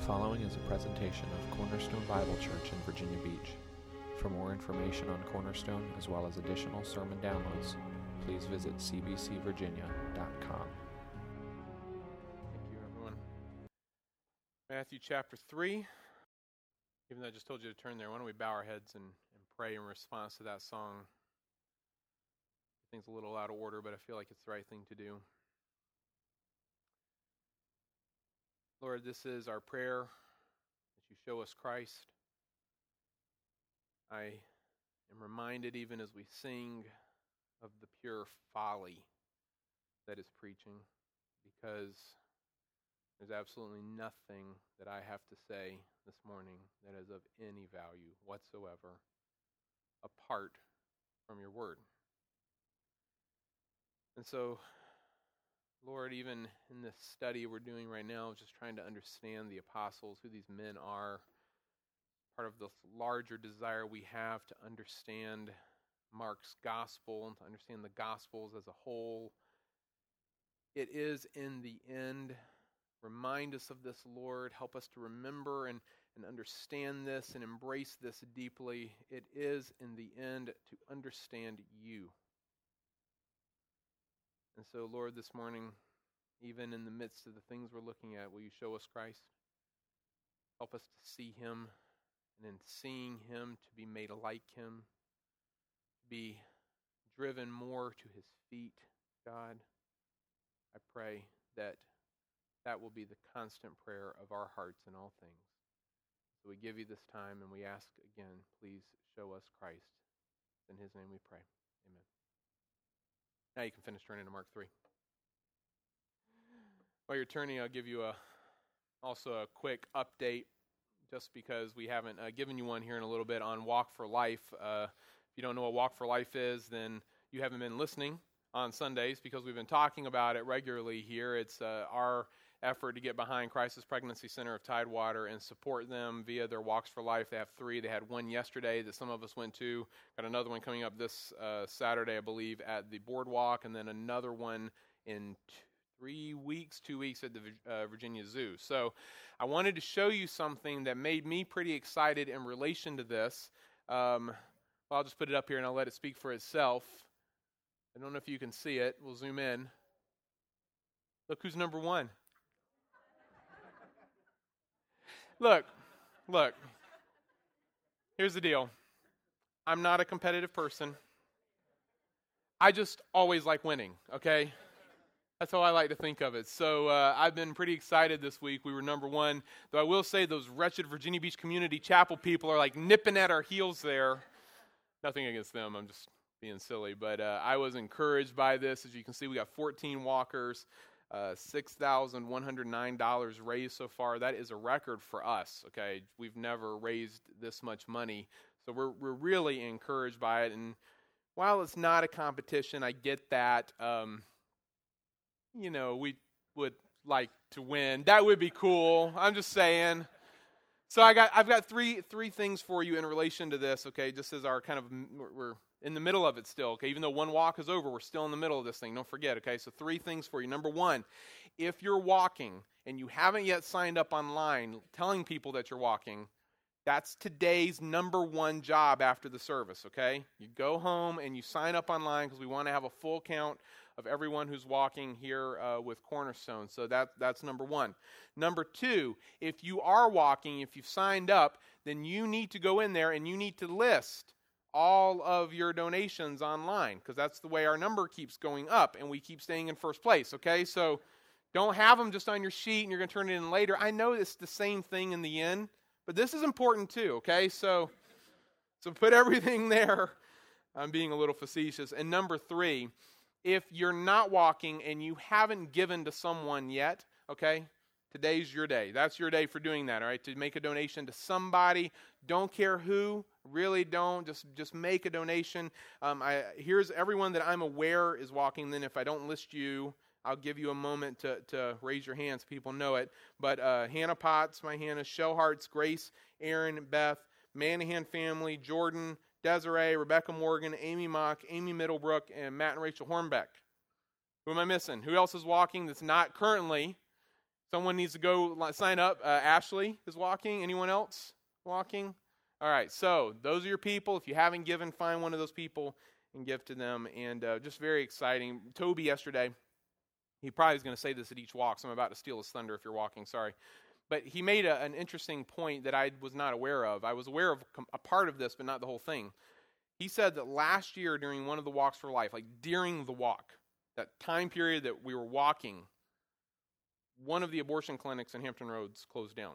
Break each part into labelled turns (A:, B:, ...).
A: The following is a presentation of Cornerstone Bible Church in Virginia Beach. For more information on Cornerstone, as well as additional sermon downloads, please visit cbcvirginia.com.
B: Thank you, everyone. Matthew chapter 3. Even though I just told you to turn there, why don't we bow our heads and, and pray in response to that song? Things a little out of order, but I feel like it's the right thing to do. Lord, this is our prayer that you show us Christ. I am reminded, even as we sing, of the pure folly that is preaching, because there's absolutely nothing that I have to say this morning that is of any value whatsoever apart from your word. And so, Lord, even in this study we're doing right now, just trying to understand the apostles, who these men are, part of the larger desire we have to understand Mark's gospel and to understand the gospels as a whole. It is in the end. Remind us of this, Lord. Help us to remember and, and understand this and embrace this deeply. It is in the end to understand you. And so, Lord, this morning, even in the midst of the things we're looking at, will you show us Christ? Help us to see him, and in seeing him, to be made like him, be driven more to his feet, God. I pray that that will be the constant prayer of our hearts in all things. So we give you this time and we ask again, please show us Christ. In his name we pray. Amen. Now you can finish turning to Mark 3. While you're turning, I'll give you a also a quick update, just because we haven't uh, given you one here in a little bit on Walk for Life. Uh, if you don't know what Walk for Life is, then you haven't been listening on Sundays because we've been talking about it regularly here. It's uh, our effort to get behind Crisis Pregnancy Center of Tidewater and support them via their Walks for Life. They have three. They had one yesterday that some of us went to. Got another one coming up this uh, Saturday, I believe, at the Boardwalk, and then another one in three weeks, two weeks at the uh, Virginia Zoo. So I wanted to show you something that made me pretty excited in relation to this. Um, well, I'll just put it up here and I'll let it speak for itself. I don't know if you can see it. We'll zoom in. Look who's number one. Look, look. Here's the deal I'm not a competitive person. I just always like winning, okay? That's how I like to think of it. So uh, I've been pretty excited this week. We were number one. Though I will say those wretched Virginia Beach Community Chapel people are like nipping at our heels there. Nothing against them. I'm just being silly. But uh, I was encouraged by this. As you can see, we got 14 walkers, uh, $6,109 raised so far. That is a record for us, okay? We've never raised this much money. So we're, we're really encouraged by it. And while it's not a competition, I get that. Um, you know, we would like to win. That would be cool. I'm just saying. So I got I've got three three things for you in relation to this, okay? Just as our kind of we're in the middle of it still, okay? Even though one walk is over, we're still in the middle of this thing. Don't forget, okay? So three things for you. Number 1, if you're walking and you haven't yet signed up online telling people that you're walking, that's today's number one job after the service, okay? You go home and you sign up online because we want to have a full count of everyone who's walking here uh, with Cornerstone. So that, that's number one. Number two, if you are walking, if you've signed up, then you need to go in there and you need to list all of your donations online because that's the way our number keeps going up and we keep staying in first place, okay? So don't have them just on your sheet and you're going to turn it in later. I know it's the same thing in the end, but this is important too, okay? So so put everything there. I'm being a little facetious. And number 3, if you're not walking and you haven't given to someone yet, okay? Today's your day. That's your day for doing that, all right? To make a donation to somebody. Don't care who. Really don't. Just just make a donation. Um, I, here's everyone that I'm aware is walking. Then if I don't list you, I'll give you a moment to, to raise your hands. People know it. But uh, Hannah Potts, my Hannah, Shell Hearts, Grace, Aaron, Beth, Manahan family, Jordan, Desiree, Rebecca Morgan, Amy Mock, Amy Middlebrook, and Matt and Rachel Hornbeck. Who am I missing? Who else is walking that's not currently? Someone needs to go sign up. Uh, Ashley is walking. Anyone else walking? All right, so those are your people. If you haven't given, find one of those people and give to them. And uh, just very exciting. Toby yesterday, he probably is going to say this at each walk, so I'm about to steal his thunder if you're walking. Sorry. But he made a, an interesting point that I was not aware of. I was aware of a part of this, but not the whole thing. He said that last year during one of the walks for life, like during the walk, that time period that we were walking, one of the abortion clinics in Hampton Roads closed down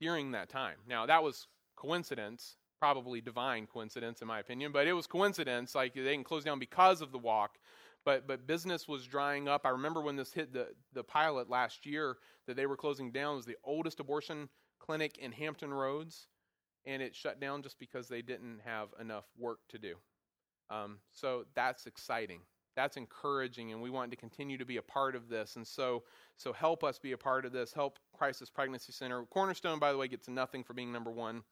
B: during that time. Now, that was coincidence, probably divine coincidence in my opinion, but it was coincidence. Like they didn't close down because of the walk, but but business was drying up. I remember when this hit the the pilot last year that they were closing down. It was the oldest abortion clinic in Hampton Roads, and it shut down just because they didn't have enough work to do. Um, so that's exciting that's encouraging and we want to continue to be a part of this. And so so help us be a part of this. Help crisis pregnancy center. Cornerstone by the way gets nothing for being number one.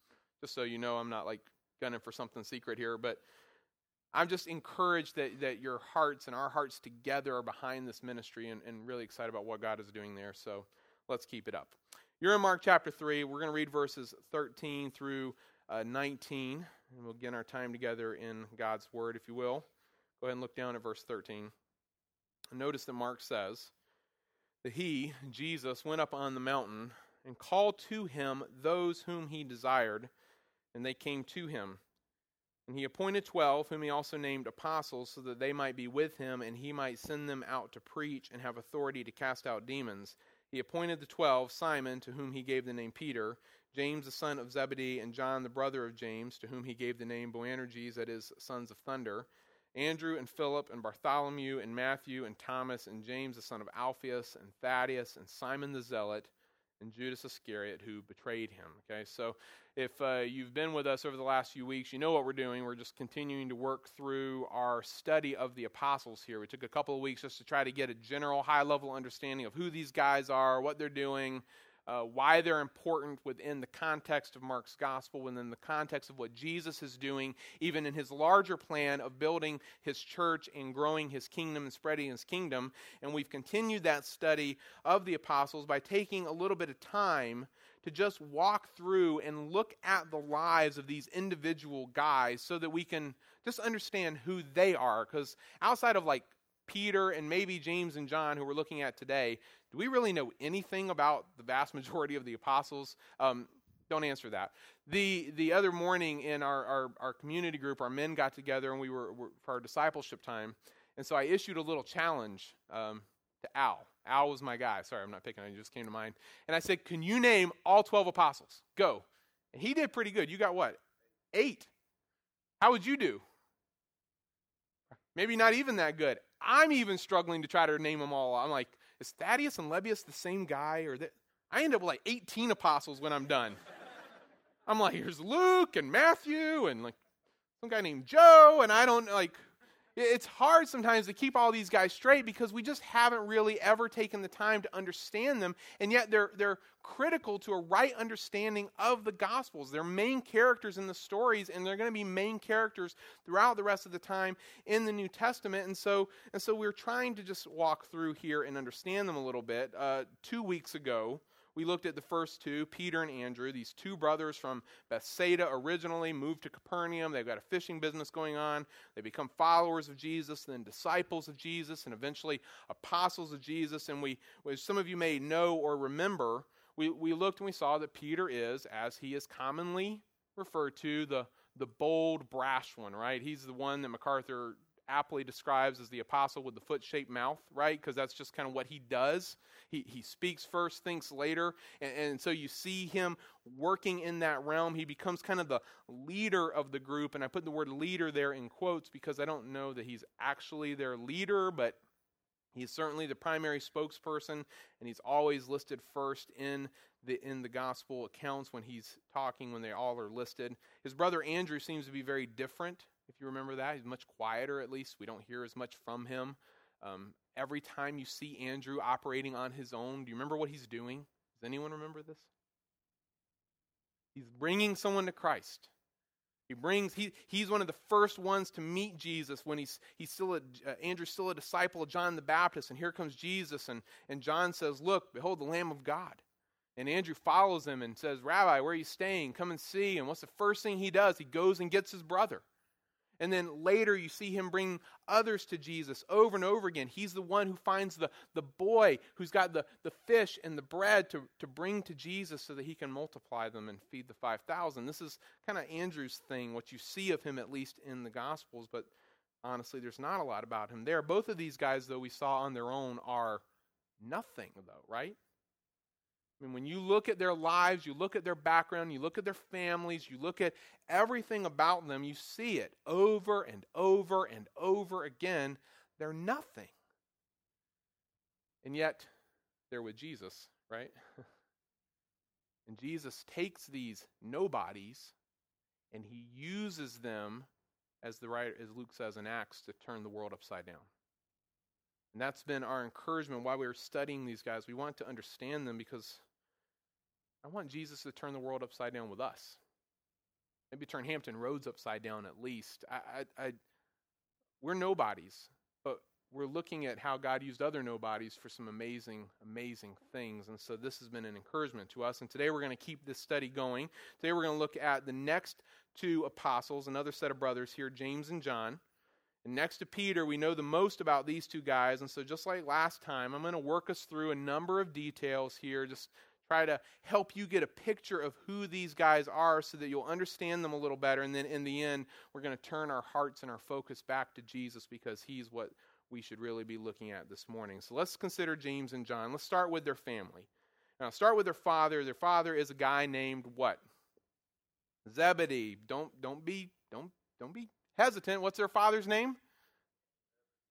B: Just so you know i'm not like gunning for something secret here but i'm just encouraged that, that your hearts and our hearts together are behind this ministry and, and really excited about what god is doing there. So let's keep it up. You're in mark chapter 3 we're going to read verses 13 through uh, 19 and we'll get our time together in god's word if you will Go ahead and look down at verse 13. Notice that Mark says that he, Jesus, went up on the mountain and called to him those whom he desired, and they came to him. And he appointed twelve, whom he also named apostles, so that they might be with him, and he might send them out to preach and have authority to cast out demons. He appointed the twelve Simon, to whom he gave the name Peter, James the son of Zebedee, and John the brother of James, to whom he gave the name Boanerges, that is, sons of thunder. Andrew and Philip and Bartholomew and Matthew and Thomas and James the son of Alphaeus and Thaddeus and Simon the Zealot and Judas Iscariot who betrayed him. Okay, so if uh, you've been with us over the last few weeks, you know what we're doing. We're just continuing to work through our study of the apostles here. We took a couple of weeks just to try to get a general high level understanding of who these guys are, what they're doing, uh, why they're important within the context of Mark's gospel, within the context of what Jesus is doing, even in his larger plan of building his church and growing his kingdom and spreading his kingdom. And we've continued that study of the apostles by taking a little bit of time to just walk through and look at the lives of these individual guys so that we can just understand who they are. Because outside of like Peter and maybe James and John, who we're looking at today, do we really know anything about the vast majority of the apostles? Um, don't answer that. The the other morning in our, our, our, community group, our men got together and we were, were, for our discipleship time. And so I issued a little challenge um, to Al. Al was my guy. Sorry, I'm not picking on you, just came to mind. And I said, Can you name all 12 apostles? Go. And he did pretty good. You got what? Eight. How would you do? Maybe not even that good. I'm even struggling to try to name them all. I'm like, is Thaddeus and Lebbaeus the same guy? Or that? I end up with like 18 apostles when I'm done. I'm like, here's Luke and Matthew and like some guy named Joe, and I don't like it's hard sometimes to keep all these guys straight because we just haven't really ever taken the time to understand them. And yet they're they're critical to a right understanding of the gospels. They're main characters in the stories and they're going to be main characters throughout the rest of the time in the new testament. And so and so we're trying to just walk through here and understand them a little bit. Uh, two weeks ago we looked at the first two, Peter and Andrew, these two brothers from Bethsaida originally, moved to Capernaum. They've got a fishing business going on. They become followers of Jesus, then disciples of Jesus, and eventually apostles of Jesus. And we, as some of you may know or remember, we, we looked and we saw that Peter is, as he is commonly referred to, the, the bold, brash one, right? He's the one that MacArthur aptly describes as the apostle with the foot shaped mouth, right? Because that's just kind of what he does. He, he speaks first, thinks later. And, and so you see him working in that realm. He becomes kind of the leader of the group. And I put the word leader there in quotes because I don't know that he's actually their leader, but He's certainly the primary spokesperson, and he's always listed first in the in the gospel accounts when he's talking when they all are listed. His brother Andrew seems to be very different if you remember that. He's much quieter, at least. We don't hear as much from him. Um, every time you see Andrew operating on his own, do you remember what he's doing? Does anyone remember this? He's bringing someone to Christ. He brings he he's one of the first ones to meet Jesus when he's he's still a, uh, Andrew's still a disciple of John the Baptist, and here comes Jesus, and and John says, "Look, behold the Lamb of God." And Andrew follows him and says, Rabbi, where are you staying? Come and see. And what's the first thing he does? He goes and gets his brother. And then later you see him bring others to Jesus over and over again. He's the one who finds the, the boy who's got the, the fish and the bread to, to bring to Jesus so that he can multiply them and feed the 5,000. This is kind of Andrew's thing, what you see of him at least in the Gospels, but honestly, there's not a lot about him there. Both of these guys, though, we saw on their own are nothing, though, right? I mean, when you look at their lives, you look at their background, you look at their families, you look at everything about them, you see it over and over and over again. They're nothing. And yet, they're with Jesus, right? and Jesus takes these nobodies and he uses them, as, the writer, as Luke says in Acts, to turn the world upside down. And that's been our encouragement while we were studying these guys. We want to understand them because I want Jesus to turn the world upside down with us. Maybe turn Hampton Roads upside down at least. I, I, I, we're nobodies, but we're looking at how God used other nobodies for some amazing, amazing things. And so this has been an encouragement to us. And today we're going to keep this study going. Today we're going to look at the next two apostles, another set of brothers here, James and John. And next to Peter, we know the most about these two guys. And so, just like last time, I'm going to work us through a number of details here, just try to help you get a picture of who these guys are so that you'll understand them a little better. And then in the end, we're going to turn our hearts and our focus back to Jesus because he's what we should really be looking at this morning. So let's consider James and John. Let's start with their family. Now, start with their father. Their father is a guy named what? Zebedee. Don't don't be don't don't be hesitant. What's their father's name?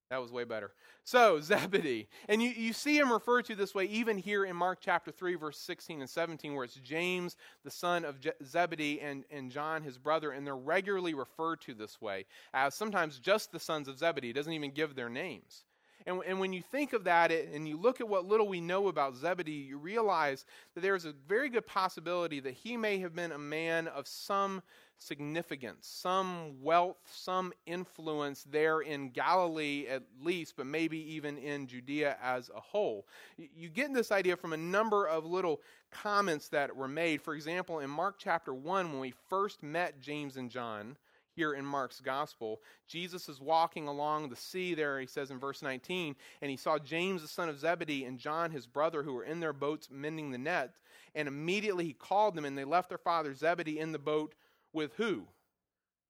B: That was way better. So, Zebedee. And you, you see him referred to this way even here in Mark chapter 3, verse 16 and 17, where it's James, the son of Je- Zebedee, and, and John, his brother, and they're regularly referred to this way as sometimes just the sons of Zebedee. Doesn't even give their names. And, and when you think of that and you look at what little we know about Zebedee, you realize that there's a very good possibility that he may have been a man of some significance, some wealth, some influence there in Galilee at least, but maybe even in Judea as a whole. You get this idea from a number of little comments that were made. For example, in Mark chapter 1, when we first met James and John, here in Mark's gospel. Jesus is walking along the sea there, he says in verse 19, and he saw James the son of Zebedee and John his brother who were in their boats mending the net. And immediately he called them, and they left their father Zebedee in the boat with who?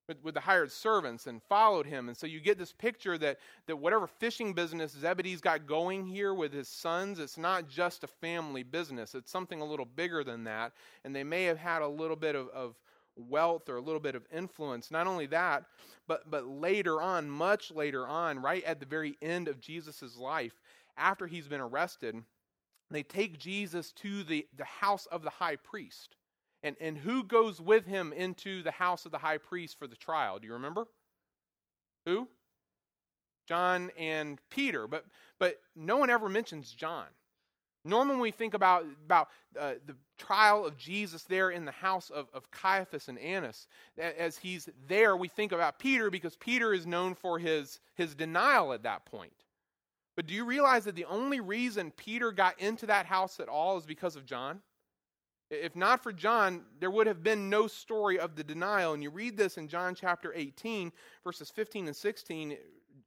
B: With, with the hired servants and followed him. And so you get this picture that, that whatever fishing business Zebedee's got going here with his sons, it's not just a family business. It's something a little bigger than that. And they may have had a little bit of, of wealth or a little bit of influence. Not only that, but, but later on, much later on, right at the very end of Jesus' life, after he's been arrested, they take Jesus to the, the house of the high priest. And, and who goes with him into the house of the high priest for the trial? Do you remember? Who? John and Peter. But, but no one ever mentions John. Normally, when we think about, about uh, the trial of Jesus there in the house of, of Caiaphas and Annas, as he's there, we think about Peter because Peter is known for his, his denial at that point. But do you realize that the only reason Peter got into that house at all is because of John? If not for John, there would have been no story of the denial. And you read this in John chapter 18, verses 15 and 16.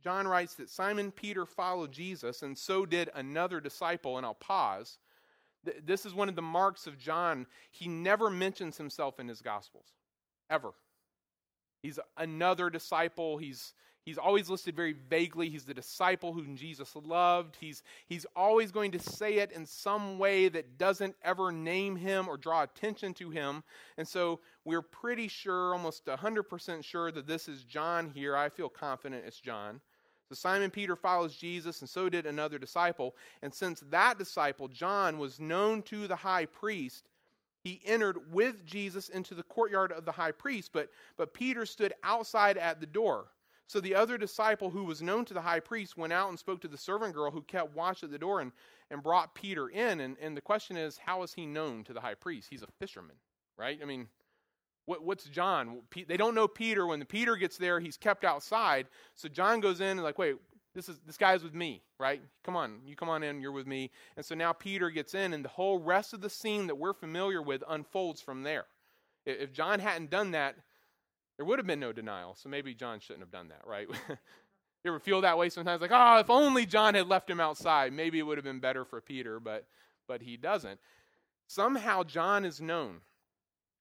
B: John writes that Simon Peter followed Jesus, and so did another disciple. And I'll pause. This is one of the marks of John. He never mentions himself in his Gospels, ever. He's another disciple. He's, He's always listed very vaguely. He's the disciple whom Jesus loved. He's, he's always going to say it in some way that doesn't ever name him or draw attention to him. And so we're pretty sure, almost 100% sure, that this is John here. I feel confident it's John. So Simon Peter follows Jesus, and so did another disciple. And since that disciple, John, was known to the high priest, he entered with Jesus into the courtyard of the high priest, but, but Peter stood outside at the door. So the other disciple who was known to the high priest went out and spoke to the servant girl who kept watch at the door and, and brought Peter in. And, and the question is, how is he known to the high priest? He's a fisherman, right? I mean, What, what's John? They don't know Peter. When Peter gets there, he's kept outside. So John goes in and like, wait, this is this guy's with me, right? Come on, you come on in, you're with me. And so now Peter gets in, and the whole rest of the scene that we're familiar with unfolds from there. If John hadn't done that, there would have been no denial. So maybe John shouldn't have done that, right? you ever feel that way sometimes? Like, oh, if only John had left him outside, maybe it would have been better for Peter, but but he doesn't. Somehow John is known.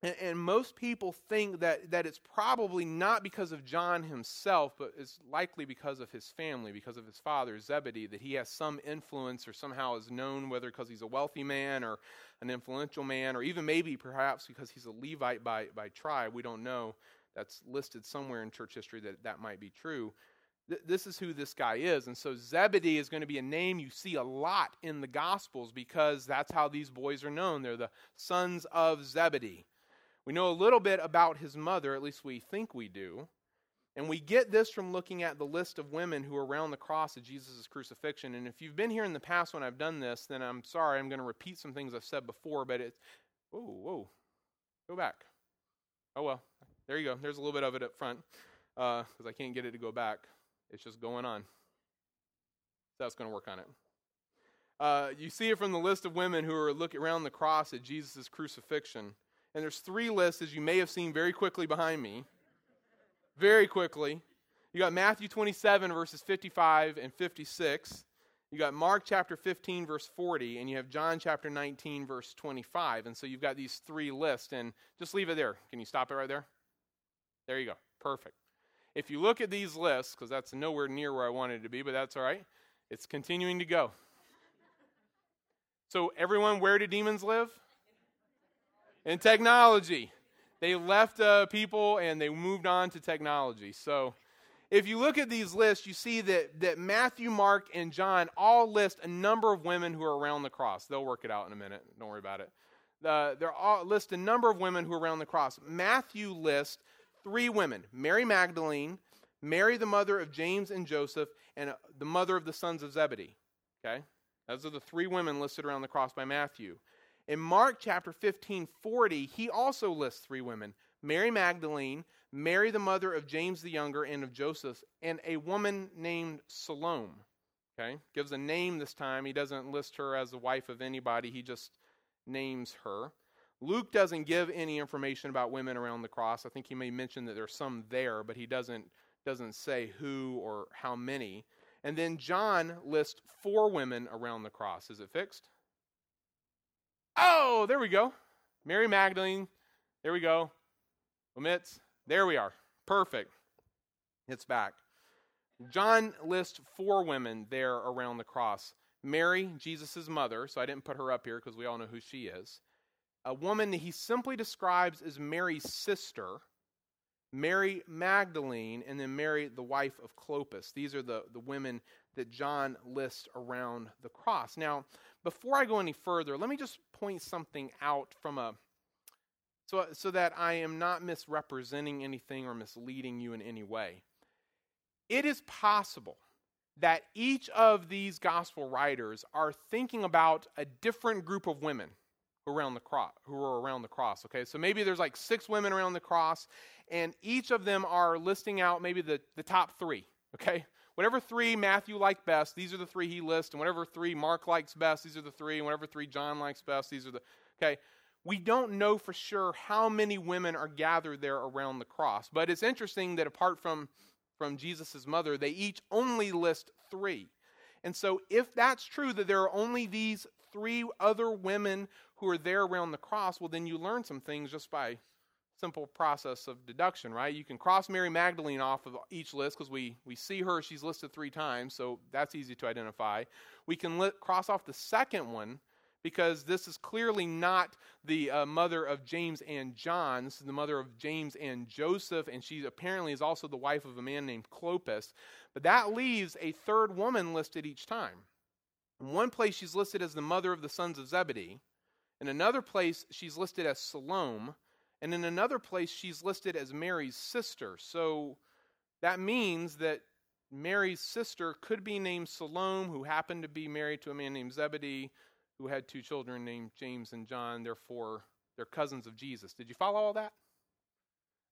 B: And, and, most people think that, that it's probably not because of John himself, but it's likely because of his family, because of his father, Zebedee, that he has some influence or somehow is known, whether because he's a wealthy man or an influential man, or even maybe perhaps because he's a Levite by, by tribe. We don't know. That's listed somewhere in church history that that might be true. Th- this is who this guy is. And so Zebedee is going to be a name you see a lot in the Gospels because that's how these boys are known. They're the sons of Zebedee. We know a little bit about his mother, at least we think we do. And we get this from looking at the list of women who are around the cross of Jesus' crucifixion. And if you've been here in the past when I've done this, then I'm sorry, I'm going to repeat some things I've said before, but it's, whoa, whoa, go back. Oh, well, there you go. There's a little bit of it up front because uh, I can't get it to go back. It's just going on. That's going to work on it. Uh, you see it from the list of women who are looking around the cross at Jesus' crucifixion. And there's three lists, as you may have seen very quickly behind me. Very quickly. You got Matthew 27, verses 55 and 56. You got Mark chapter 15, verse 40, and you have John chapter 19, verse 25. And so you've got these three lists, and just leave it there. Can you stop it right there? There you go. Perfect. If you look at these lists, because that's nowhere near where I wanted to be, but that's all right, it's continuing to go. So, everyone, where do demons live? In technology. They left uh, people and they moved on to technology. So, if you look at these lists, you see that, that Matthew, Mark, and John all list a number of women who are around the cross. They'll work it out in a minute. Don't worry about it. Uh, they all list a number of women who are around the cross. Matthew lists three women Mary Magdalene, Mary, the mother of James and Joseph, and uh, the mother of the sons of Zebedee. Okay? Those are the three women listed around the cross by Matthew. In Mark chapter 15, 40, he also lists three women Mary Magdalene, Mary, the mother of James the Younger and of Joseph, and a woman named Salome. Okay? Gives a name this time. He doesn't list her as the wife of anybody, he just names her. Luke doesn't give any information about women around the cross. I think he may mention that there's some there, but he doesn't, doesn't say who or how many. And then John lists four women around the cross. Is it fixed? Oh, there we go. Mary Magdalene. There we go. Omits. There we are. Perfect. It's back. John lists four women there around the cross Mary, Jesus' mother, so I didn't put her up here because we all know who she is. A woman that he simply describes as Mary's sister, Mary Magdalene, and then Mary, the wife of Clopas. These are the, the women that John lists around the cross. Now, before I go any further, let me just point something out from a so, so that I am not misrepresenting anything or misleading you in any way. It is possible that each of these gospel writers are thinking about a different group of women around the cross who are around the cross okay so maybe there's like six women around the cross and each of them are listing out maybe the, the top three okay Whatever three Matthew liked best, these are the three he lists. And whatever three Mark likes best, these are the three. And whatever three John likes best, these are the. Okay. We don't know for sure how many women are gathered there around the cross. But it's interesting that apart from, from Jesus' mother, they each only list three. And so, if that's true, that there are only these three other women who are there around the cross, well, then you learn some things just by simple process of deduction, right? You can cross Mary Magdalene off of each list because we, we see her, she's listed three times, so that's easy to identify. We can li- cross off the second one because this is clearly not the uh, mother of James and John. This is the mother of James and Joseph, and she apparently is also the wife of a man named Clopas. But that leaves a third woman listed each time. In one place, she's listed as the mother of the sons of Zebedee. In another place, she's listed as Salome. And in another place, she's listed as Mary's sister. So that means that Mary's sister could be named Salome, who happened to be married to a man named Zebedee, who had two children named James and John. Therefore, they're cousins of Jesus. Did you follow all that?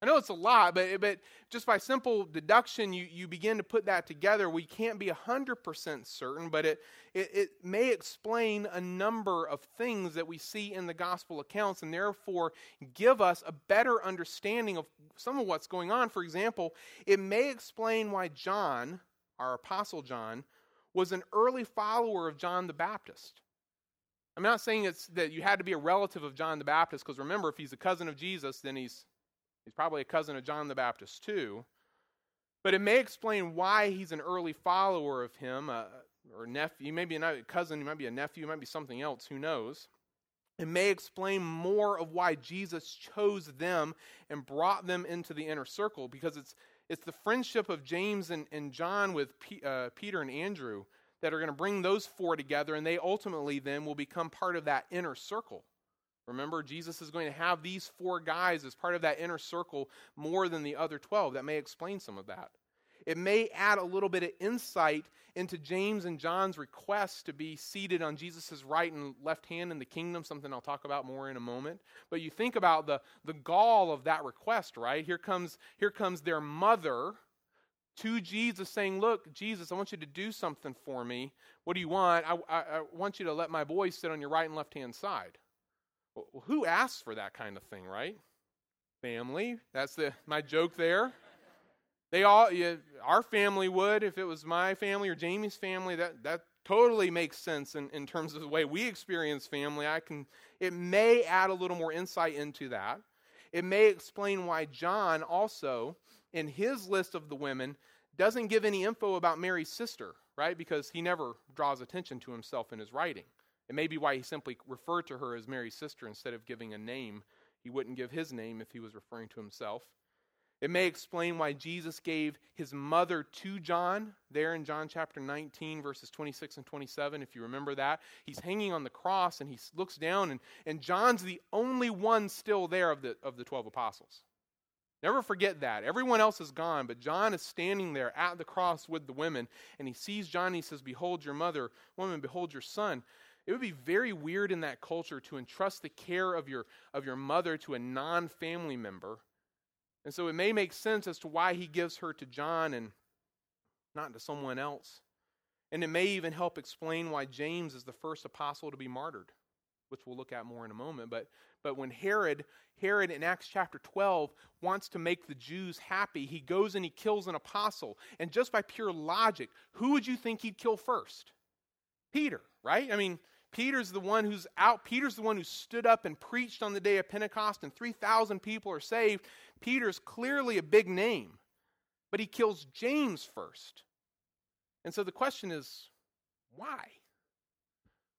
B: I know it's a lot, but, but just by simple deduction, you, you begin to put that together. We can't be 100% certain, but it, it, it may explain a number of things that we see in the gospel accounts and therefore give us a better understanding of some of what's going on. For example, it may explain why John, our apostle John, was an early follower of John the Baptist. I'm not saying it's that you had to be a relative of John the Baptist, because remember, if he's a cousin of Jesus, then he's He's probably a cousin of John the Baptist, too. But it may explain why he's an early follower of him, uh, or nephew. He may be a cousin, he might be a nephew, he might be something else, who knows. It may explain more of why Jesus chose them and brought them into the inner circle, because it's, it's the friendship of James and, and John with P, uh, Peter and Andrew that are going to bring those four together, and they ultimately then will become part of that inner circle. Remember, Jesus is going to have these four guys as part of that inner circle more than the other 12. That may explain some of that. It may add a little bit of insight into James and John's request to be seated on Jesus' right and left hand in the kingdom, something I'll talk about more in a moment. But you think about the, the gall of that request, right? Here comes, here comes their mother to Jesus saying, Look, Jesus, I want you to do something for me. What do you want? I, I, I want you to let my boys sit on your right and left hand side. Well, who asks for that kind of thing, right? Family. That's the my joke there. They all, yeah, our family would if it was my family or Jamie's family. That that totally makes sense in, in terms of the way we experience family. I can. It may add a little more insight into that. It may explain why John also, in his list of the women, doesn't give any info about Mary's sister, right? Because he never draws attention to himself in his writing. It may be why he simply referred to her as Mary's sister instead of giving a name. He wouldn't give his name if he was referring to himself. It may explain why Jesus gave his mother to John there in John chapter 19, verses 26 and 27, if you remember that. He's hanging on the cross and he looks down, and, and John's the only one still there of the, of the 12 apostles. Never forget that. Everyone else is gone, but John is standing there at the cross with the women, and he sees John and he says, Behold your mother, woman, behold your son. It would be very weird in that culture to entrust the care of your, of your mother to a non family member. And so it may make sense as to why he gives her to John and not to someone else. And it may even help explain why James is the first apostle to be martyred, which we'll look at more in a moment. But, but when Herod, Herod in Acts chapter 12 wants to make the Jews happy, he goes and he kills an apostle. And just by pure logic, who would you think he'd kill first? Peter, right? I mean, Peter's the one who's out. Peter's the one who stood up and preached on the day of Pentecost, and 3,000 people are saved. Peter's clearly a big name, but he kills James first. And so the question is, why?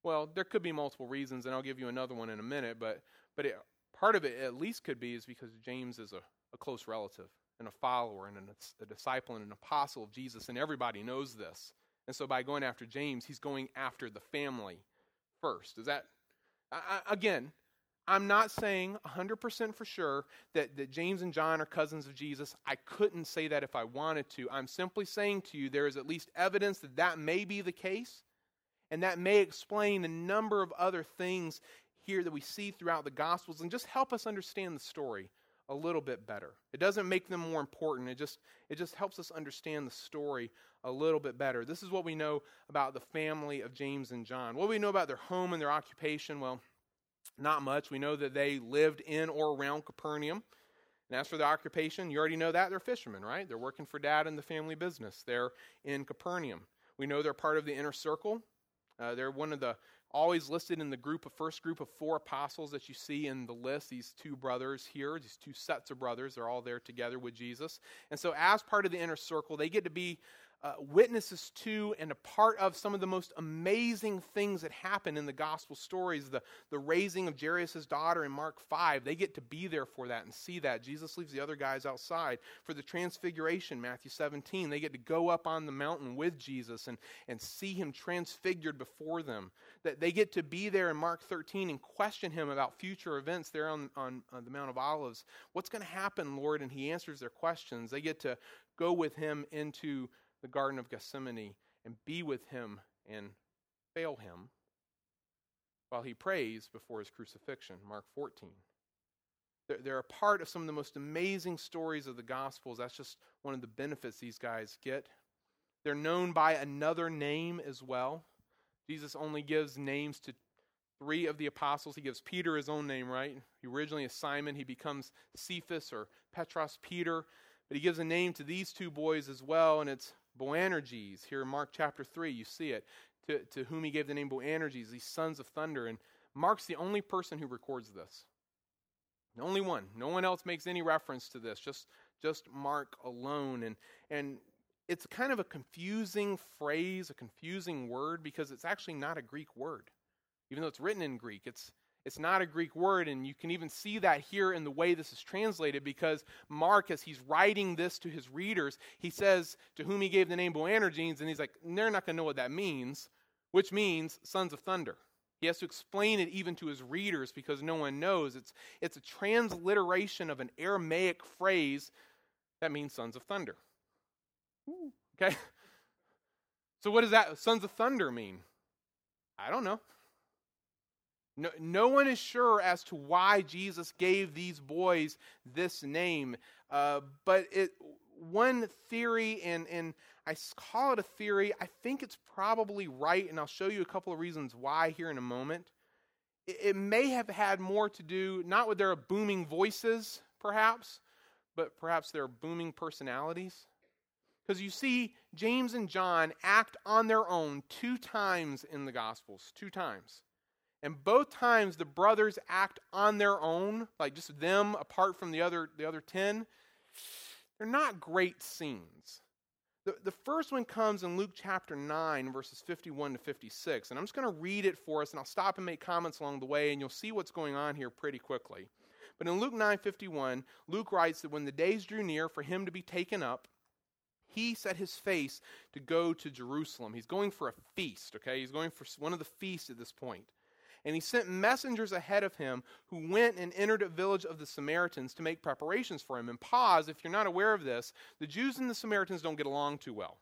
B: Well, there could be multiple reasons, and I'll give you another one in a minute, but, but it, part of it at least could be is because James is a, a close relative and a follower and a, a disciple and an apostle of Jesus, and everybody knows this. And so by going after James, he's going after the family first. Is that, I, again, I'm not saying 100% for sure that, that James and John are cousins of Jesus. I couldn't say that if I wanted to. I'm simply saying to you there is at least evidence that that may be the case, and that may explain a number of other things here that we see throughout the Gospels and just help us understand the story a little bit better. It doesn't make them more important. It just it just helps us understand the story a little bit better. This is what we know about the family of James and John. What we know about their home and their occupation? Well, not much. We know that they lived in or around Capernaum. And as for their occupation, you already know that they're fishermen, right? They're working for dad in the family business. They're in Capernaum. We know they're part of the inner circle. Uh, they're one of the always listed in the group of first group of four apostles that you see in the list these two brothers here these two sets of brothers they're all there together with jesus. And so as part of the inner circle they get to be uh, witnesses to and a part of some of the most amazing things that happen in the gospel stories the, the raising of jairus' daughter in mark 5 they get to be there for that and see that. Jesus leaves the other guys outside for the transfiguration matthew 17 they get to go up on the mountain with jesus and, and see him transfigured before them. That they get to be there in mark 13 and question him about future events there on, on, on the mount of olives. What's going to happen lord? And he answers their questions. They get to go with him into the Garden of Gethsemane and be with him and fail him while he prays before his crucifixion. Mark 14. They're, they're a part of some of the most amazing stories of the Gospels. That's just one of the benefits these guys get. They're known by another name as well. Jesus only gives names to three of the apostles. He gives Peter his own name, right? He originally is Simon. He becomes Cephas or Petros Peter. But he gives a name to these two boys as well, and it's Boanerges. Here in Mark chapter 3, you see it. To, to whom he gave the name Boanerges, these sons of thunder. And Mark's the only person who records this. The only one. No one else makes any reference to this, just, just Mark alone. And, and it's kind of a confusing phrase, a confusing word, because it's actually not a Greek word. Even though it's written in Greek, it's, it's not a Greek word, and you can even see that here in the way this is translated because Mark, as he's writing this to his readers, he says to whom he gave the name Boanerges, and he's like, they're not going to know what that means, which means sons of thunder. He has to explain it even to his readers because no one knows. It's, it's a transliteration of an Aramaic phrase that means sons of thunder. Okay? So, what does that sons of thunder mean? I don't know. No, no one is sure as to why Jesus gave these boys this name. Uh, but it, one theory, and, and I call it a theory, I think it's probably right, and I'll show you a couple of reasons why here in a moment. It, it may have had more to do, not with their booming voices, perhaps, but perhaps their booming personalities. Because you see, James and John act on their own two times in the Gospels, two times. And both times the brothers act on their own, like just them apart from the other, the other 10. They're not great scenes. The, the first one comes in Luke chapter 9, verses 51 to 56. And I'm just going to read it for us, and I'll stop and make comments along the way, and you'll see what's going on here pretty quickly. But in Luke 9:51, Luke writes that when the days drew near for him to be taken up, he set his face to go to Jerusalem. He's going for a feast, okay? He's going for one of the feasts at this point. And he sent messengers ahead of him who went and entered a village of the Samaritans to make preparations for him. And pause, if you're not aware of this, the Jews and the Samaritans don't get along too well.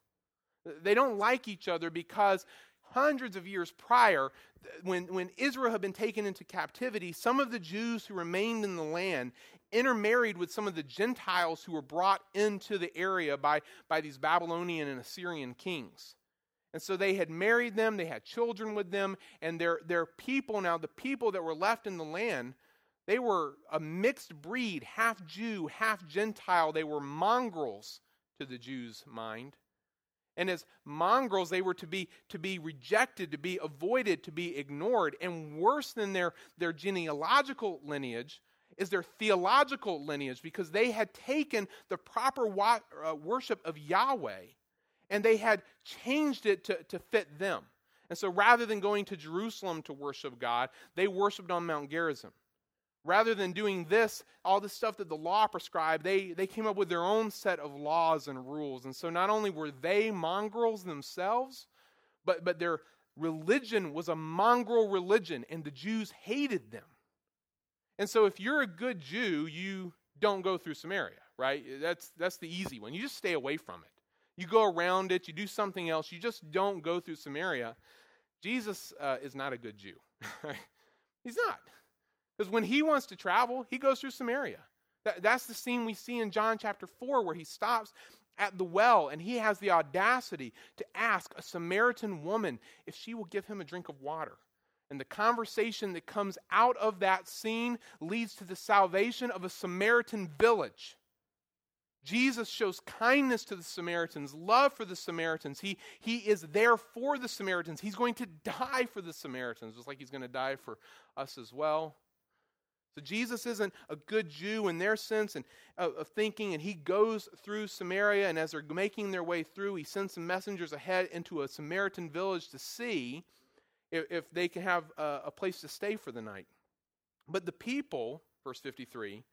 B: They don't like each other because hundreds of years prior, when, when Israel had been taken into captivity, some of the Jews who remained in the land intermarried with some of the Gentiles who were brought into the area by, by these Babylonian and Assyrian kings. And so they had married them, they had children with them, and their, their people now, the people that were left in the land, they were a mixed breed, half Jew, half Gentile. They were mongrels to the Jews' mind. And as mongrels, they were to be, to be rejected, to be avoided, to be ignored. And worse than their, their genealogical lineage is their theological lineage because they had taken the proper wa- uh, worship of Yahweh and they had changed it to, to fit them. And so rather than going to Jerusalem to worship God, they worshiped on Mount Gerizim. Rather than doing this, all the stuff that the law prescribed, they, they came up with their own set of laws and rules. And so not only were they mongrels themselves, but, but their religion was a mongrel religion, and the Jews hated them. And so if you're a good Jew, you don't go through Samaria, right? That's, that's the easy one. You just stay away from it. You go around it, you do something else, you just don't go through Samaria. Jesus uh, is not a good Jew. He's not. Because when he wants to travel, he goes through Samaria. That, that's the scene we see in John chapter 4 where he stops at the well and he has the audacity to ask a Samaritan woman if she will give him a drink of water. And the conversation that comes out of that scene leads to the salvation of a Samaritan village. Jesus shows kindness to the Samaritans, love for the Samaritans. He, he is there for the Samaritans. He's going to die for the Samaritans, just like he's going to die for us as well. So Jesus isn't a good Jew in their sense and, of, of thinking, and he goes through Samaria, and as they're making their way through, he sends some messengers ahead into a Samaritan village to see if, if they can have a, a place to stay for the night. But the people, verse 53,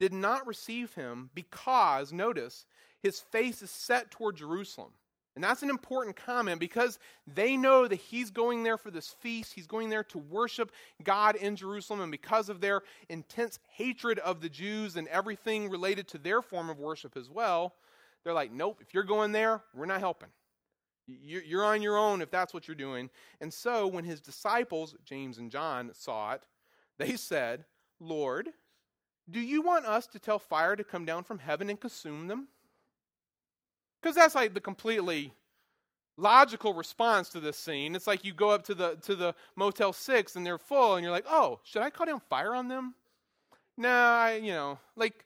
B: did not receive him because, notice, his face is set toward Jerusalem. And that's an important comment because they know that he's going there for this feast. He's going there to worship God in Jerusalem. And because of their intense hatred of the Jews and everything related to their form of worship as well, they're like, nope, if you're going there, we're not helping. You're on your own if that's what you're doing. And so when his disciples, James and John, saw it, they said, Lord, Do you want us to tell fire to come down from heaven and consume them? Because that's like the completely logical response to this scene. It's like you go up to the to the Motel Six and they're full, and you're like, "Oh, should I call down fire on them?" No, I, you know, like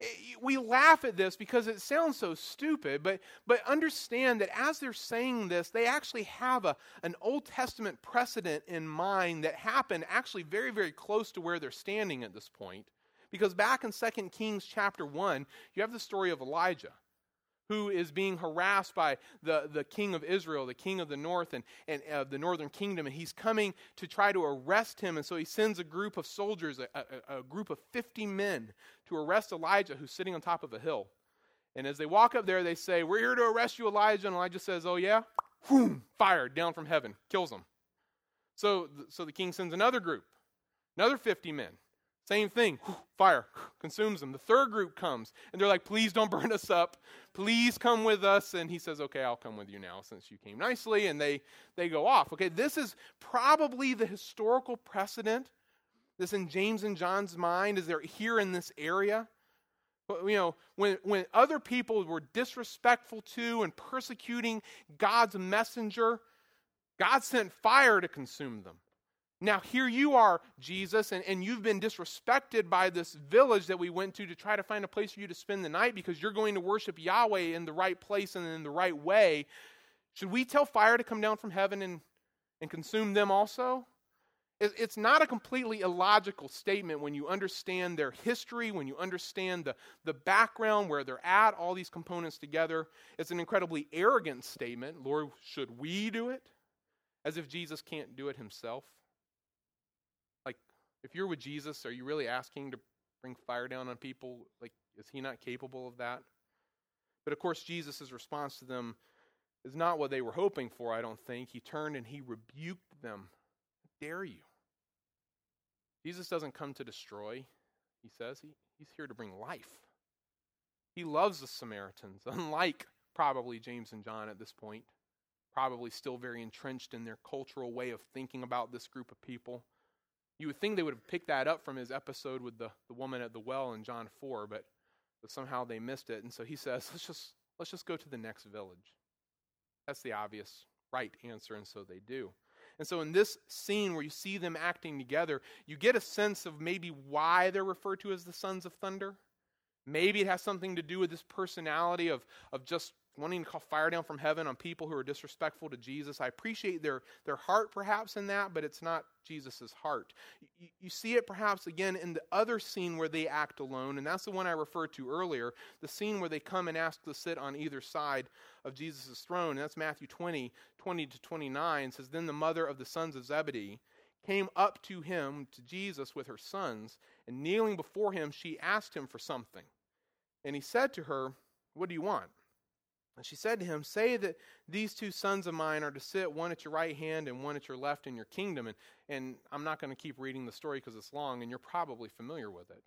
B: eh, we laugh at this because it sounds so stupid, but but understand that as they're saying this, they actually have a an Old Testament precedent in mind that happened actually very very close to where they're standing at this point. Because back in 2 Kings chapter 1, you have the story of Elijah who is being harassed by the, the king of Israel, the king of the north and, and uh, the northern kingdom, and he's coming to try to arrest him. And so he sends a group of soldiers, a, a, a group of 50 men, to arrest Elijah, who's sitting on top of a hill. And as they walk up there, they say, We're here to arrest you, Elijah. And Elijah says, Oh, yeah? Boom, fire down from heaven, kills them. So, so the king sends another group, another 50 men. Same thing, fire consumes them. The third group comes, and they're like, Please don't burn us up. Please come with us. And he says, Okay, I'll come with you now since you came nicely. And they, they go off. Okay, this is probably the historical precedent. This in James and John's mind as they're here in this area. But, you know, when, when other people were disrespectful to and persecuting God's messenger, God sent fire to consume them. Now, here you are, Jesus, and, and you've been disrespected by this village that we went to to try to find a place for you to spend the night because you're going to worship Yahweh in the right place and in the right way. Should we tell fire to come down from heaven and, and consume them also? It's not a completely illogical statement when you understand their history, when you understand the, the background, where they're at, all these components together. It's an incredibly arrogant statement. Lord, should we do it? As if Jesus can't do it himself. If you're with Jesus, are you really asking to bring fire down on people? Like, is he not capable of that? But of course, Jesus' response to them is not what they were hoping for, I don't think. He turned and he rebuked them. How dare you? Jesus doesn't come to destroy, he says. He, he's here to bring life. He loves the Samaritans, unlike probably James and John at this point, probably still very entrenched in their cultural way of thinking about this group of people. You would think they would have picked that up from his episode with the, the woman at the well in John 4, but, but somehow they missed it. And so he says, let's just, let's just go to the next village. That's the obvious right answer, and so they do. And so, in this scene where you see them acting together, you get a sense of maybe why they're referred to as the sons of thunder. Maybe it has something to do with this personality of, of just wanting to call fire down from heaven on people who are disrespectful to Jesus. I appreciate their, their heart perhaps in that, but it's not Jesus' heart. You, you, see it perhaps again in the other scene where they act alone, and that's the one I referred to earlier, the scene where they come and ask to sit on either side of Jesus' throne. And that's Matthew 20, 20 to 29. It says, Then the mother of the sons of Zebedee came up to him, to Jesus, with her sons, and kneeling before him, she asked him for something. And he said to her, What do you want? And she said to him, Say that these two sons of mine are to sit, one at your right hand and one at your left in your kingdom. And, and I'm not going to keep reading the story because it's long, and you're probably familiar with it.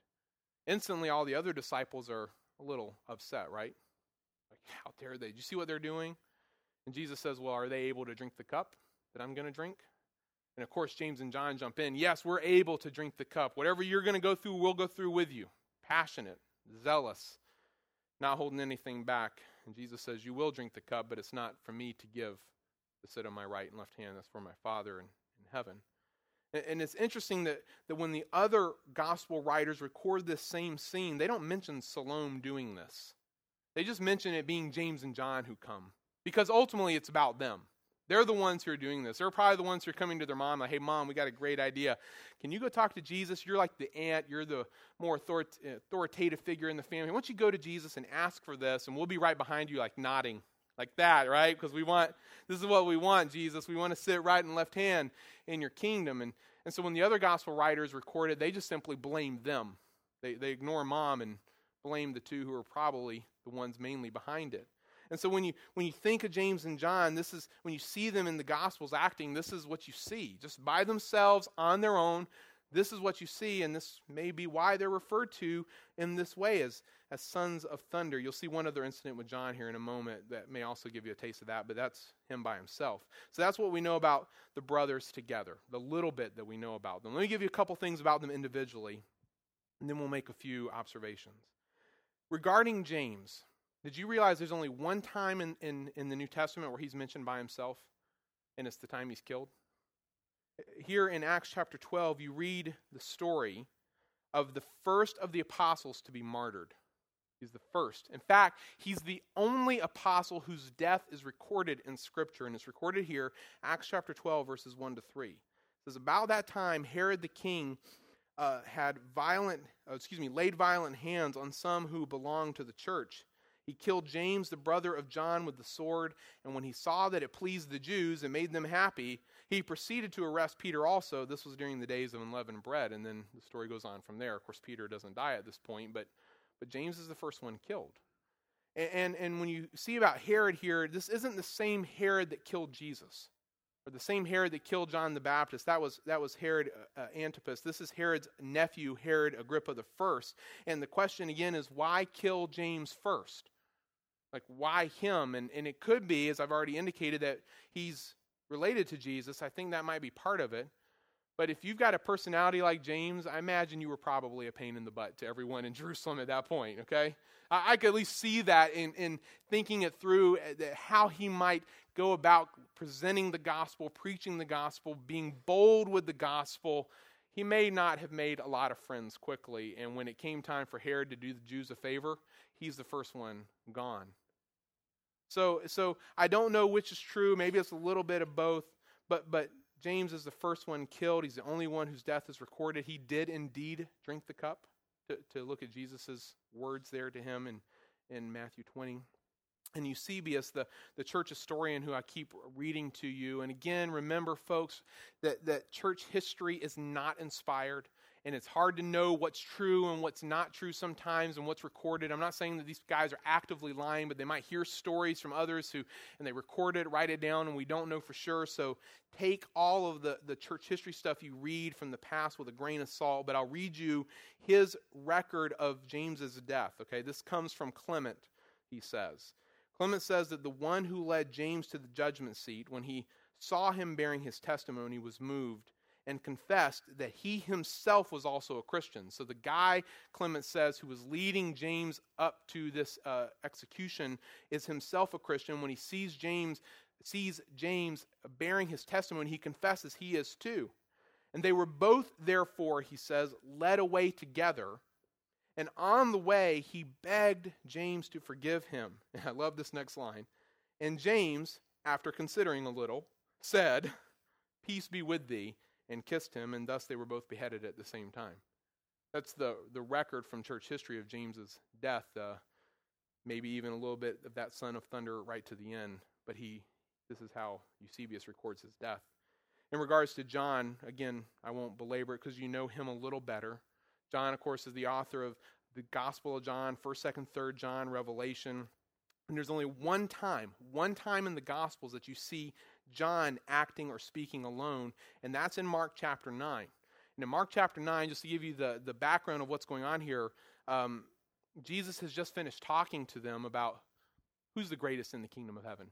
B: Instantly, all the other disciples are a little upset, right? Like, how dare they? Do you see what they're doing? And Jesus says, Well, are they able to drink the cup that I'm going to drink? And of course, James and John jump in. Yes, we're able to drink the cup. Whatever you're going to go through, we'll go through with you. Passionate, zealous, not holding anything back. And Jesus says, You will drink the cup, but it's not for me to give to sit on my right and left hand. That's for my Father in, in heaven. And, and it's interesting that, that when the other gospel writers record this same scene, they don't mention Salome doing this. They just mention it being James and John who come. Because ultimately it's about them. They're the ones who are doing this. They're probably the ones who are coming to their mom, like, hey, mom, we got a great idea. Can you go talk to Jesus? You're like the aunt, you're the more authoritative figure in the family. Why don't you go to Jesus and ask for this, and we'll be right behind you, like nodding, like that, right? Because we want, this is what we want, Jesus. We want to sit right and left hand in your kingdom. And, and so when the other gospel writers recorded, they just simply blame them. They, they ignore mom and blame the two who are probably the ones mainly behind it. And so when you when you think of James and John, this is when you see them in the gospels acting, this is what you see. Just by themselves on their own, this is what you see and this may be why they're referred to in this way as as sons of thunder. You'll see one other incident with John here in a moment that may also give you a taste of that, but that's him by himself. So that's what we know about the brothers together, the little bit that we know about them. Let me give you a couple things about them individually And then we'll make a few observations. Regarding James, did you realize there's only one time in, in, in the New Testament where he's mentioned by himself? And it's the time he's killed? Here in Acts chapter 12, you read the story of the first of the apostles to be martyred. He's the first. In fact, he's the only apostle whose death is recorded in Scripture, and it's recorded here, Acts chapter 12, verses 1 to 3. It says, About that time, Herod the king uh, had violent, uh, excuse me, laid violent hands on some who belonged to the church. He killed James, the brother of John, with the sword, and when he saw that it pleased the Jews and made them happy, he proceeded to arrest Peter also. This was during the days of unleavened bread, and then the story goes on from there. Of course, Peter doesn't die at this point, but but James is the first one killed. And, and, and when you see about Herod here, this isn't the same Herod that killed Jesus, or the same Herod that killed John the Baptist. That was, that was Herod uh, uh Antipas. This is Herod's nephew, Herod Agrippa the first. And the question again is why kill James first? Like, why him? And, and it could be, as I've already indicated, that he's related to Jesus. I think that might be part of it. But if you've got a personality like James, I imagine you were probably a pain in the butt to everyone in Jerusalem at that point, okay? I, I could at least see that in, in thinking it through, uh, how he might go about presenting the gospel, preaching the gospel, being bold with the gospel. He may not have made a lot of friends quickly, and when it came time for Herod to do the Jews a favor, he's the first one gone. So, so I don't know which is true. Maybe it's a little bit of both, but, but James is the first one killed. He's the only one whose death is recorded. He did indeed drink the cup, to, to look at Jesus' words there to him in, in Matthew 20. And Eusebius, the, the church historian who I keep reading to you. And again, remember, folks, that, that church history is not inspired and it's hard to know what's true and what's not true sometimes and what's recorded. I'm not saying that these guys are actively lying, but they might hear stories from others who, and they record it, write it down, and we don't know for sure. So take all of the, the church history stuff you read from the past with a grain of salt, but I'll read you his record of James's death. Okay, this comes from Clement, he says. Clement says that the one who led James to the judgment seat, when he saw him bearing his testimony, was moved and confessed that he himself was also a Christian. So the guy, Clement says, who was leading James up to this uh, execution is himself a Christian. When he sees James, sees James bearing his testimony, he confesses he is too. And they were both, therefore, he says, led away together. And on the way, he begged James to forgive him. And I love this next line. And James, after considering a little, said, Peace be with thee and kissed him, and thus they were both beheaded at the same time. That's the, the record from church history of James's death. Uh, maybe even a little bit of that son of thunder right to the end. But he, this is how Eusebius records his death. In regards to John, again, I won't belabor it because you know him a little better. John, of course, is the author of the Gospel of John, 1st, 2nd, 3rd John, Revelation. And there's only one time, one time in the Gospels that you see John acting or speaking alone, and that's in Mark chapter 9. And in Mark chapter 9, just to give you the, the background of what's going on here, um, Jesus has just finished talking to them about who's the greatest in the kingdom of heaven.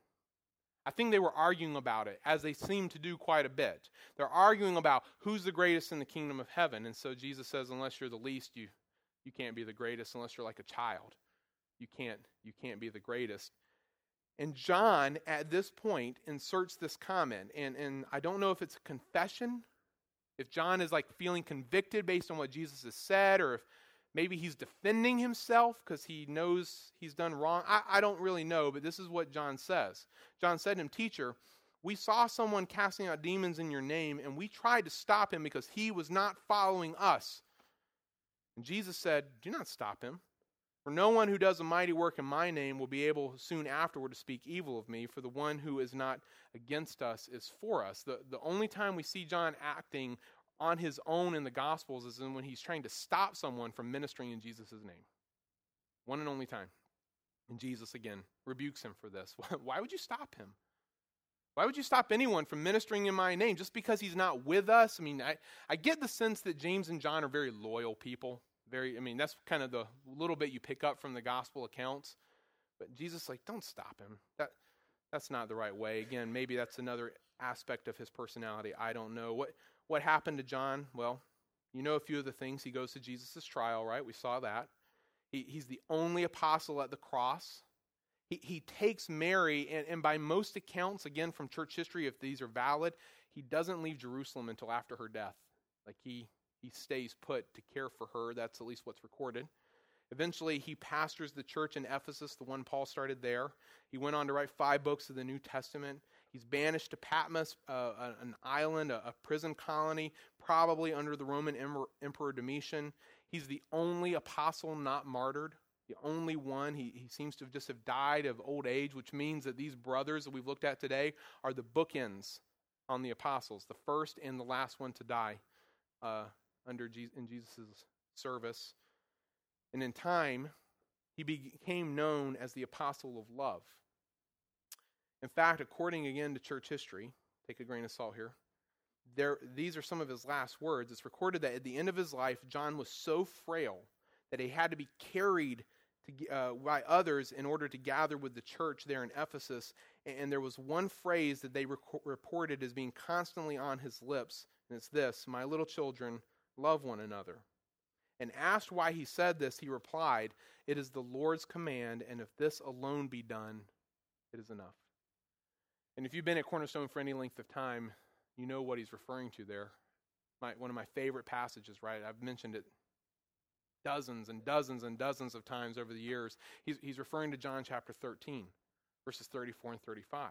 B: I think they were arguing about it, as they seem to do quite a bit. They're arguing about who's the greatest in the kingdom of heaven. And so Jesus says, unless you're the least, you, you can't be the greatest. Unless you're like a child, you can't, you can't be the greatest. And John, at this point, inserts this comment. And, and I don't know if it's a confession, if John is like feeling convicted based on what Jesus has said, or if maybe he's defending himself because he knows he's done wrong. I, I don't really know, but this is what John says. John said to him, Teacher, we saw someone casting out demons in your name, and we tried to stop him because he was not following us. And Jesus said, Do not stop him. For no one who does a mighty work in my name will be able soon afterward to speak evil of me, for the one who is not against us is for us. The, the only time we see John acting on his own in the Gospels is when he's trying to stop someone from ministering in Jesus' name. One and only time. And Jesus, again, rebukes him for this. Why would you stop him? Why would you stop anyone from ministering in my name just because he's not with us? I mean, I, I get the sense that James and John are very loyal people very, I mean, that's kind of the little bit you pick up from the gospel accounts. But Jesus, like, don't stop him. That, that's not the right way. Again, maybe that's another aspect of his personality. I don't know. What, what happened to John? Well, You know a few of the things. He goes to Jesus' trial, right? We saw that. He, he's the only apostle at the cross. He, he takes Mary, and, and by most accounts, again from church history, if these are valid, he doesn't leave Jerusalem until after her death. Like he, he stays put to care for her. That's at least what's recorded. Eventually, he pastors the church in Ephesus, the one Paul started there. He went on to write five books of the New Testament. He's banished to Patmos, uh, an island, a, a, prison colony, probably under the Roman Emperor Domitian. He's the only apostle not martyred, the only one. He, he seems to have just have died of old age, which means that these brothers that we've looked at today are the bookends on the apostles, the first and the last one to die uh, under in Jesus' service. And in time, he became known as the apostle of love. In fact, according again to church history, take a grain of salt here. There, these are some of his last words. It's recorded that at the end of his life, John was so frail that he had to be carried to, uh, by others in order to gather with the church there in Ephesus. And, there was one phrase that they rec- reported as being constantly on his lips, and it's this My little children, love one another. And asked why he said this, he replied, It is the Lord's command, and if this alone be done, it is enough. And if you've been at Cornerstone for any length of time, you know what he's referring to there. My, one of my favorite passages, right? I've mentioned it dozens and dozens and dozens of times over the years. He's, he's referring to John chapter 13, verses 34 and 35.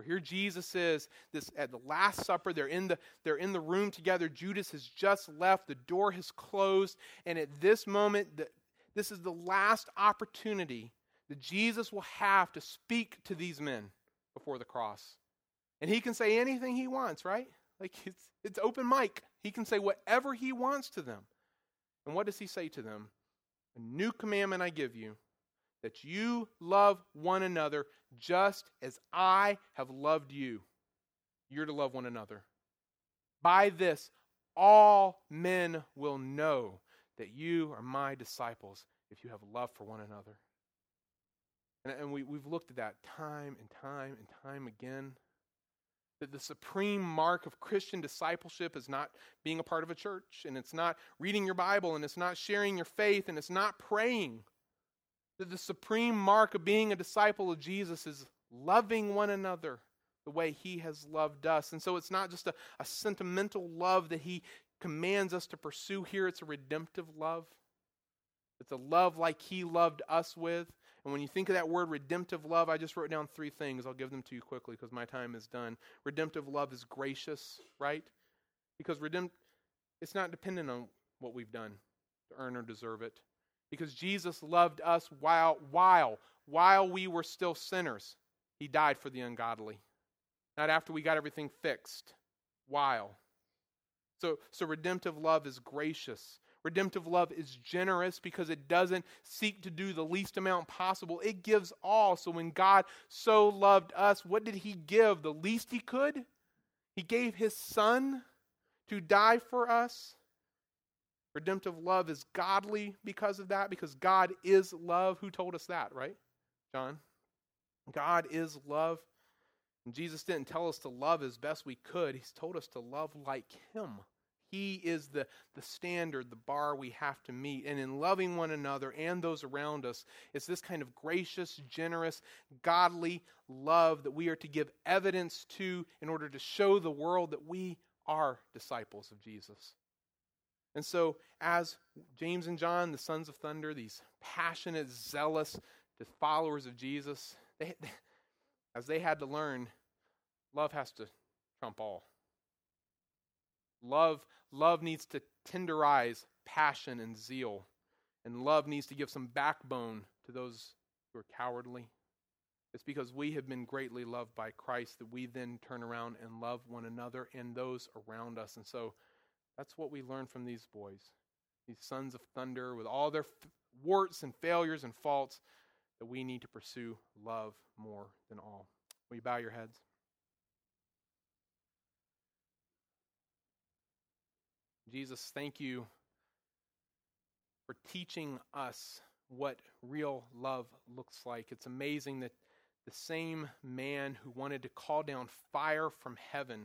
B: Where here Jesus is this at the Last Supper. They're in the they're in the room together. Judas has just left. The door has closed, and at this moment, the, this is the last opportunity that Jesus will have to speak to these men before the cross. And he can say anything he wants, right? Like it's, it's open mic. He can say whatever he wants to them. And what does he say to them? A new commandment I give you that you love one another just as I have loved you. You're to love one another. By this, all men will know that you are my disciples if you have love for one another. And, and we, we've looked at that time and time and time again. That the supreme mark of Christian discipleship is not being a part of a church, and it's not reading your Bible, and it's not sharing your faith, and it's not praying. That the supreme mark of being a disciple of Jesus is loving one another the way he has loved us. And so it's not just a, a sentimental love that he commands us to pursue here, it's a redemptive love. It's a love like he loved us with. And when you think of that word redemptive love, I just wrote down three things. I'll give them to you quickly because my time is done. Redemptive love is gracious, right? Because redempt it's not dependent on what we've done to earn or deserve it. Because Jesus loved us while while while we were still sinners. He died for the ungodly. Not after we got everything fixed. While. So so redemptive love is gracious. Redemptive love is generous because it doesn't seek to do the least amount possible. It gives all. So when God so loved us, what did He give? The least He could? He gave His Son to die for us. Redemptive love is godly because of that, because God is love. Who told us that, right? John? God is love. And Jesus didn't tell us to love as best we could, He's told us to love like Him. He is the, the standard, the bar we have to meet. And in loving one another and those around us, it's this kind of gracious, generous, godly love that we are to give evidence to in order to show the world that we are disciples of Jesus. And so, as James and John, the sons of thunder, these passionate, zealous followers of Jesus, they, as they had to learn, love has to trump all. Love, love needs to tenderize passion and zeal. And love needs to give some backbone to those who are cowardly. It's because we have been greatly loved by Christ that we then turn around and love one another and those around us. And so that's what we learn from these boys, these sons of thunder, with all their f- warts and failures and faults, that we need to pursue love more than all. Will you bow your heads? Jesus, thank you for teaching us what real love looks like. It's amazing that the same man who wanted to call down fire from heaven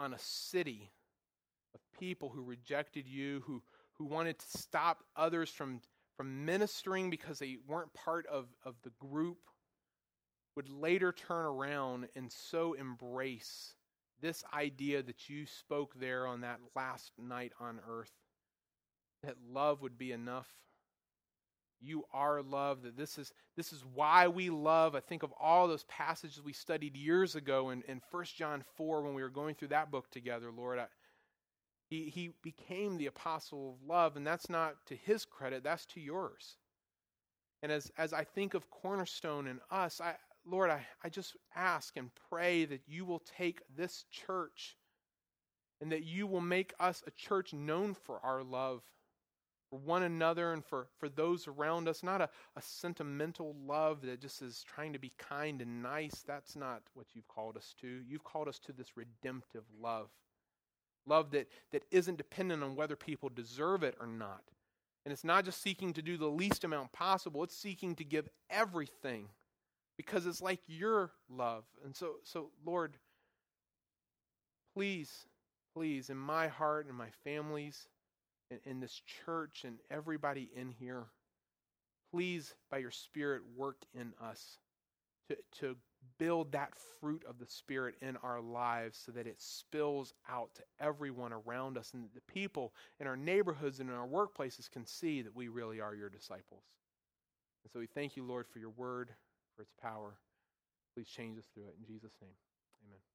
B: on a city people who rejected you, who, who wanted to stop others from, from ministering because they weren't part of, of the group, would later turn around and so embrace this idea that you spoke there on that last night on earth that love would be enough. You are love that this is this is why we love. I think of all those passages we studied years ago in, in 1 john 4 when we were going through that book together lord. I, he, he became the apostle of love and that's not to his credit that's to yours and as, as i think of cornerstone and us I, lord I, I just ask and pray that you will take this church and that you will make us a church known for our love for one another and for, for those around us, not a, a sentimental love that just is trying to be kind and nice. That's not what you've called us to. You've called us to this redemptive love. Love that, that isn't dependent on whether people deserve it or not. And it's not just seeking to do the least amount possible, it's seeking to give everything because it's like your love. And so, so Lord, please, please, in my heart and my family's, in, in this church and everybody in here, please, by your Spirit, work in us to, to build that fruit of the Spirit in our lives so that it spills out to everyone around us and that the people in our neighborhoods and in our workplaces can see that we really are your disciples. And so we thank you, Lord, for your word, for its power. Please change us through it. In Jesus' name, amen.